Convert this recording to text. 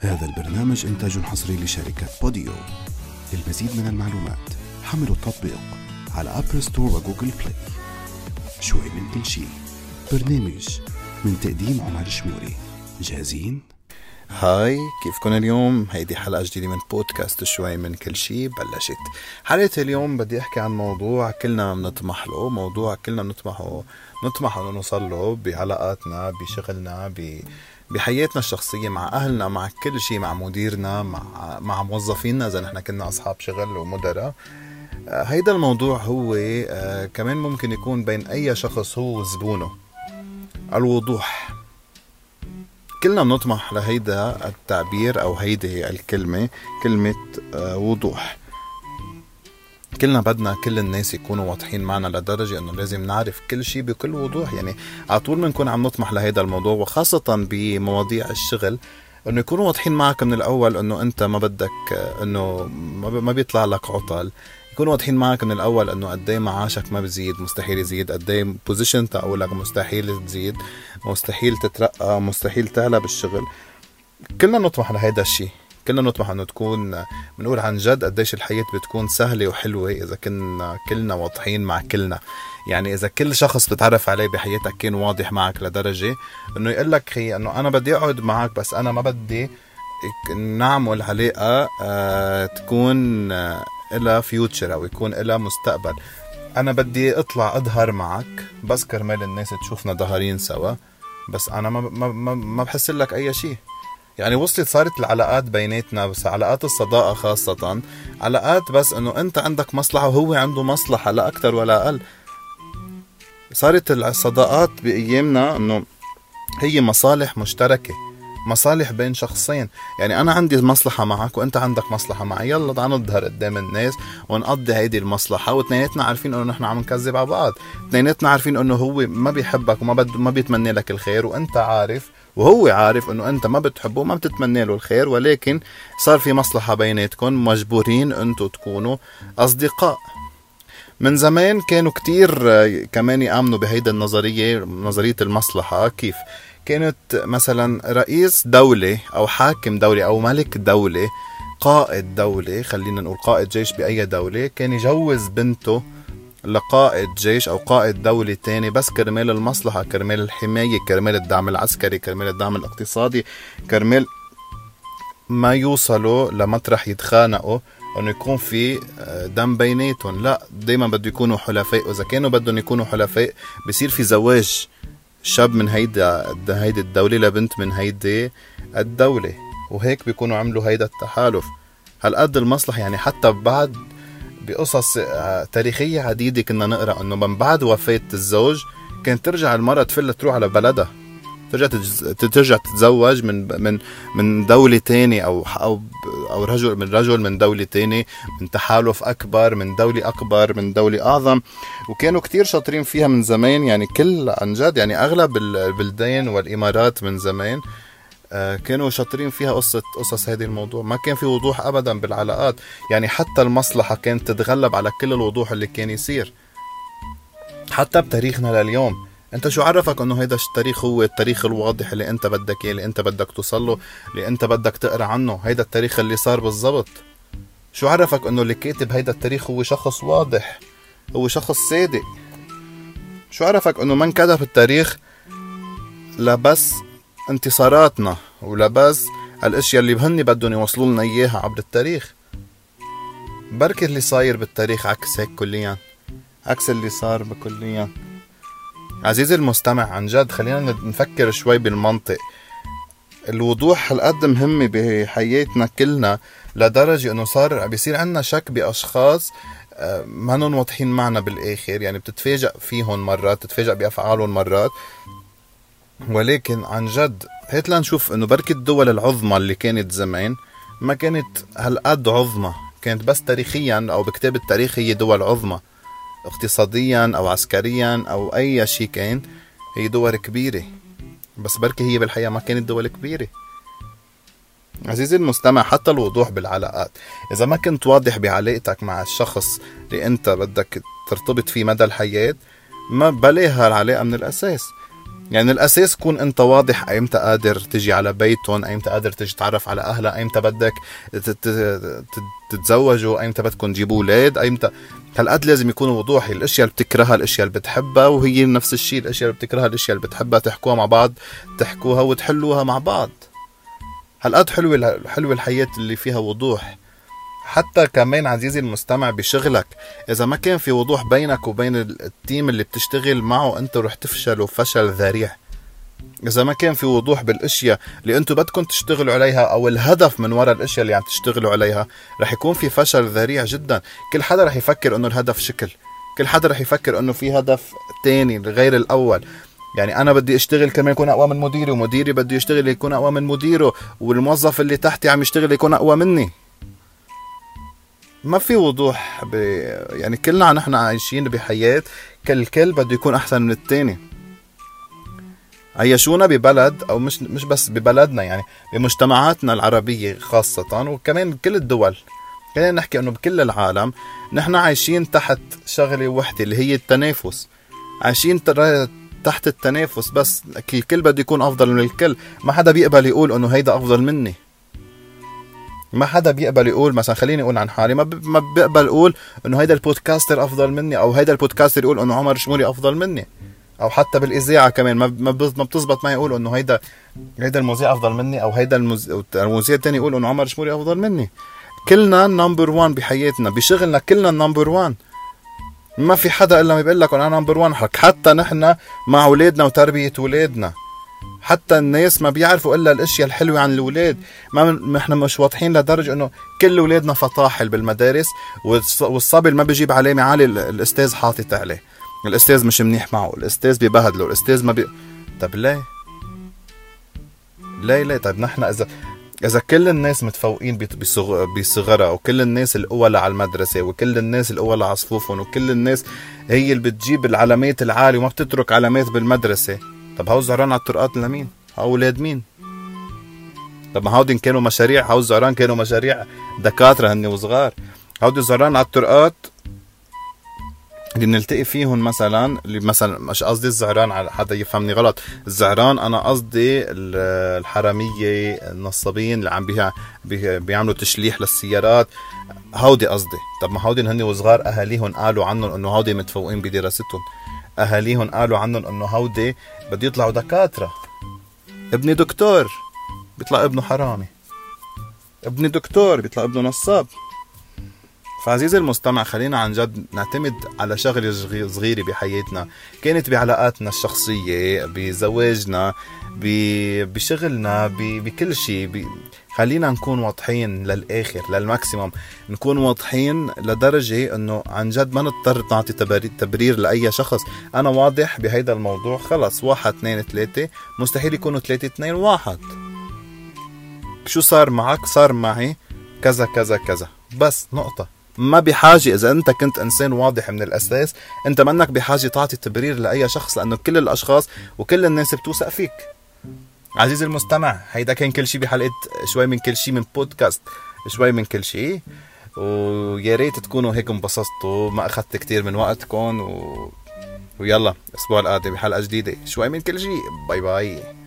هذا البرنامج إنتاج حصري لشركة Podeo. للمزيد من المعلومات حملوا التطبيق على Apple Store و Google Play شوي من كل شي برنامج من تقديم عمر شموري. جاهزين؟ Hi كيفكن اليوم؟ هيدي حلقة جديدة من بودكاست شوي من كل شي بلشت. حلقة اليوم بدي أحكي عن موضوع كلنا بنطمح له موضوع كلنا بنطمحه نطمح إنه نوصل له بعلاقاتنا بشغلنا ب بحياتنا الشخصية مع أهلنا مع كل شيء مع مديرنا مع مع موظفينا إذا نحن كنا أصحاب شغل ومدراء. آه، هيدا الموضوع هو آه، كمان ممكن يكون بين أي شخص هو وزبونه. الوضوح. كلنا بنطمح لهيدا التعبير أو هيدي الكلمة كلمة آه، وضوح. كلنا بدنا كل الناس يكونوا واضحين معنا لدرجة إنه لازم نعرف كل شيء بكل وضوح. يعني على طول بنكون عم نطمح لهذا الموضوع وخاصة بمواضيع الشغل إنه يكونوا واضحين معك من الأول إنه أنت ما بدك إنه ما بيطلع لك عطل. يكونوا واضحين معك من الأول إنه قد إيه معاشك ما بزيد مستحيل يزيد. قد إيه بوزيشن تاعولك مستحيل تزيد مستحيل تترقى مستحيل تعلى بالشغل. كلنا نطمح لهيدا الشيء كلنا نطمح إنه تكون بنقول عن جد قديش الحياة بتكون سهلة وحلوة إذا كنا كلنا واضحين مع كلنا. يعني إذا كل شخص بتعرف عليه بحياتك كان واضح معك لدرجة إنه يقول لك خي إنه أنا بدي أقعد معك بس أنا ما بدي نعمل علاقه آه تكون آه لها فيوتشر أو يكون لها مستقبل. أنا بدي أطلع أظهر معك بس كرمال الناس تشوفنا ظاهرين سوا بس أنا ما ما, ما بحس لك أي شيء. يعني وصلت صارت العلاقات بيناتنا بس علاقات الصداقة خاصة. علاقات بس إنه أنت عندك مصلحة وهو عنده مصلحة لا أكثر ولا أقل. صارت الصداقات بأيامنا إنه هي مصالح مشتركة. مصالح بين شخصين. يعني أنا عندي مصلحة معك وأنت عندك مصلحة معي. يلا تعال نظهر قدام الناس ونقضي هيدي المصلحة. واثنيناتنا عارفين إنه نحن عم نكذب على بعض. اثنيناتنا عارفين إنه هو ما بيحبك وما بد ما بيتمنى لك الخير وأنت عارف وهو عارف إنه أنت ما بتحبه وما بتتمنى له الخير. ولكن صار في مصلحة بيناتكم. مجبورين أنتم تكونوا أصدقاء. من زمان كانوا كتير كمان يآمنوا بهيدا النظرية نظرية المصلحة. كيف؟ كانت مثلا رئيس دولة أو حاكم دولة أو ملك دولة قائد دولة خلينا نقول قائد جيش بأي دولة كان يجوز بنته لقائد جيش أو قائد دولة تاني بس كرمال المصلحة كرمال الحماية كرمال الدعم العسكري كرمال الدعم الاقتصادي كرمال ما يوصلوا لمطرح يتخانقوا إنه يكون في آه، دم بيناتهم. لا دائما بده يكونوا حلفاء وإذا كانوا بدهم يكونوا حلفاء بصير في زواج. شاب من هيدا هيدي الدولة لبنت من هيدي الدولة وهيك بيكونوا عملوا هيدا التحالف. هالقد المصلحة يعني حتى بعد بقصص آه، تاريخية عديدة كنا نقرأ إنه من بعد وفاة الزوج كانت ترجع المرأة تفل تروح على بلدها. ترجع ترجع تتزوج من من من دولة تانية أو أو أو رجل من رجل من دولة تانية من تحالف أكبر من دولة أكبر من دولة أعظم. وكانوا كتير شاطرين فيها من زمان يعني كل عن جد يعني أغلب البلدان والإمارات من زمان آه، كانوا شاطرين فيها قصة قصص هذه الموضوع. ما كان في وضوح أبدا بالعلاقات. يعني حتى المصلحة كانت تتغلب على كل الوضوح اللي كان يصير. حتى بتاريخنا لليوم. انت شو عرفك انه هيدا التاريخ هو التاريخ الواضح اللي انت بدك اياه اللي انت بدك توصل له اللي انت بدك تقرأ عنه هيدا التاريخ اللي صار بالضبط. شو عرفك انه اللي كاتب هيدا التاريخ هو شخص واضح هو شخص صادق. شو عرفك انه من كتب التاريخ لبس انتصاراتنا ولبس الاشياء اللي هن بدهم يوصلوا لنا إياها عبر التاريخ؟ بركي اللي صاير بالتاريخ عكس هيك كليا عكس اللي صار بكليا. عزيزي المستمع عن جد خلينا نفكر شوي بالمنطق. الوضوح هالقد مهمة بحياتنا كلنا لدرجة إنه صار بيصير عنا شك بأشخاص آه، ما واضحين معنا بالآخر يعني بتتفاجئ فيهم مرات بتتفاجئ بأفعالهم مرات. ولكن عن جد هيك لنشوف إنه بركة الدول العظمى اللي كانت زمان ما كانت هالقد عظمى كانت بس تاريخيا أو بكتاب التاريخ هي دول عظمى. اقتصاديا أو عسكريا أو أي شيء كان هي دول كبيرة. بس بركي هي بالحقيقة ما كانت دول كبيرة. عزيزي المستمع حتى الوضوح بالعلاقات. إذا ما كنت واضح بعلاقتك مع الشخص اللي أنت بدك ترتبط فيه مدى الحياة ما بلاها العلاقة من الأساس. يعني الأساس كون أنت واضح ايمتى قادر تجي على بيتهم ايمتى قادر تجي تعرف على اهلها ايمتى بدك تتزوجوا ايمتى بدكم تجيبوا أولاد ايمتى هالقد لازم يكون وضوحي. الأشياء اللي بتكرهها الأشياء اللي بتحبها وهي نفس الشيء. الأشياء اللي بتكرهها الأشياء اللي بتحبها تحكوها مع بعض تحكوها وتحلوها مع بعض. هالقد حلوة حلوة الحياة اللي فيها وضوح. حتى كمان عزيزي المستمع بشغلك إذا ما كان في وضوح بينك وبين التيم اللي بتشتغل معه أنت رح تفشلوا فشل ذريع. إذا ما كان في وضوح بالأشياء اللي أنتم بدكم تشتغلوا عليها أو الهدف من وراء الأشياء اللي عم تشتغلوا عليها رح يكون في فشل ذريع جدا. كل حدا رح يفكر إنه الهدف شكل. كل حدا رح يفكر إنه في هدف تاني غير الأول. يعني أنا بدي أشتغل كمان يكون أقوى من مديري ومديري بده يشتغل يكون أقوى من مديره والموظف اللي تحتي عم يشتغل يكون أقوى مني. ما في وضوح ب... يعني كلنا نحن عايشين بحياة كل كل بده يكون أحسن من التاني. عيشونا ببلد أو مش مش بس ببلدنا يعني بمجتمعاتنا العربية خاصة وكمان بكل الدول. خلينا نحكي إنه بكل العالم نحن عايشين تحت شغلة وحدة اللي هي التنافس. عايشين تحت التنافس بس الكل بده يكون أفضل من الكل. ما حدا بيقبل يقول إنه هيدا أفضل مني. ما حدا بيقبل يقول مثلا خليني أقول عن حالي ما ما بيقبل يقول إنه هيدا البودكاستر أفضل مني أو هيدا البودكاستر يقول إنه عمر شمولي أفضل مني أو حتى بالإذاعة كمان ما ما بتزبط معي يقول إنه هيدا هيدا المذيع أفضل مني أو هيدا المذيع الثاني يقول إنه عمر شمولي أفضل مني. كلنا number 1 بحياتنا بشغلنا كلنا number 1 ما في حدا إلا ما بيقول لك أنا number 1 حتى نحن مع أولادنا وتربية أولادنا. حتى الناس ما بيعرفوا إلا الأشياء الحلوة عن الأولاد. ما إحنا مش واضحين لدرجة إنه كل أولادنا فطاحل بالمدارس والصبي ما بيجيب علامه عاليه الأستاذ حاطط عليه. الأستاذ مش منيح معه الأستاذ ببهدله الأستاذ ما بي طب ليه؟ ليه ليه؟ طيب نحن اذا إذا كل الناس متفوقين بصغرها وكل الناس الاولى على المدرسة وكل الناس الاولى على صفوفهم وكل الناس هي اللي بتجيب العلامات العالية وما بتترك علامات بالمدرسة. طب هو زهران على الطرقات لمين؟ أولاد مين؟ طب ما هودي كانوا مشاريع هو الزهران كانوا مشاريع دكاترة هن وصغار. هودي الزهران على الطرقات اللي بنلتقي فيهم مثلا اللي مثلا مش قصدي الزعران على حدا يفهمني غلط. الزعران أنا قصدي الحرامية النصابين اللي عم بيعملوا تشليح للسيارات. هودي قصدي. طب ما هودي هن وصغار اهاليهم قالوا عنهم إنه هودي متفوقين بدراستهم أهاليهم قالوا عنهم إنه هودي بده يطلعوا دكاترة. ابني دكتور بيطلع ابنه حرامي. ابني دكتور بيطلع ابنه نصاب. فعزيزي المستمع خلينا عن جد نعتمد على شغلة صغيرة بحياتنا. كانت بعلاقاتنا الشخصية بزواجنا بشغلنا بكل شيء. خلينا نكون واضحين للآخر للماكسيموم. نكون واضحين لدرجة إنه عن جد ما نضطر نعطي تبرير لأي شخص. أنا واضح بهيدا الموضوع. خلص واحد اثنين ثلاثة. مستحيل يكونوا ثلاثة اثنين واحد. شو صار معك؟ صار معي كذا كذا كذا. بس نقطة. ما بحاجة إذا أنت كنت إنسان واضح من الأساس أنت منك بحاجة تعطي تبرير لأي شخص لأنه كل الأشخاص وكل الناس بتوثق فيك. عزيزي المستمع هيدا كان كل شيء بحلقة شوي من كل شيء من بودكاست شوي من كل شيء ويا ريت تكونوا هيك انبسطتوا ما أخذت كتير من وقتكم و... ويلا الأسبوع القادم بحلقة جديدة شوي من كل شيء باي باي.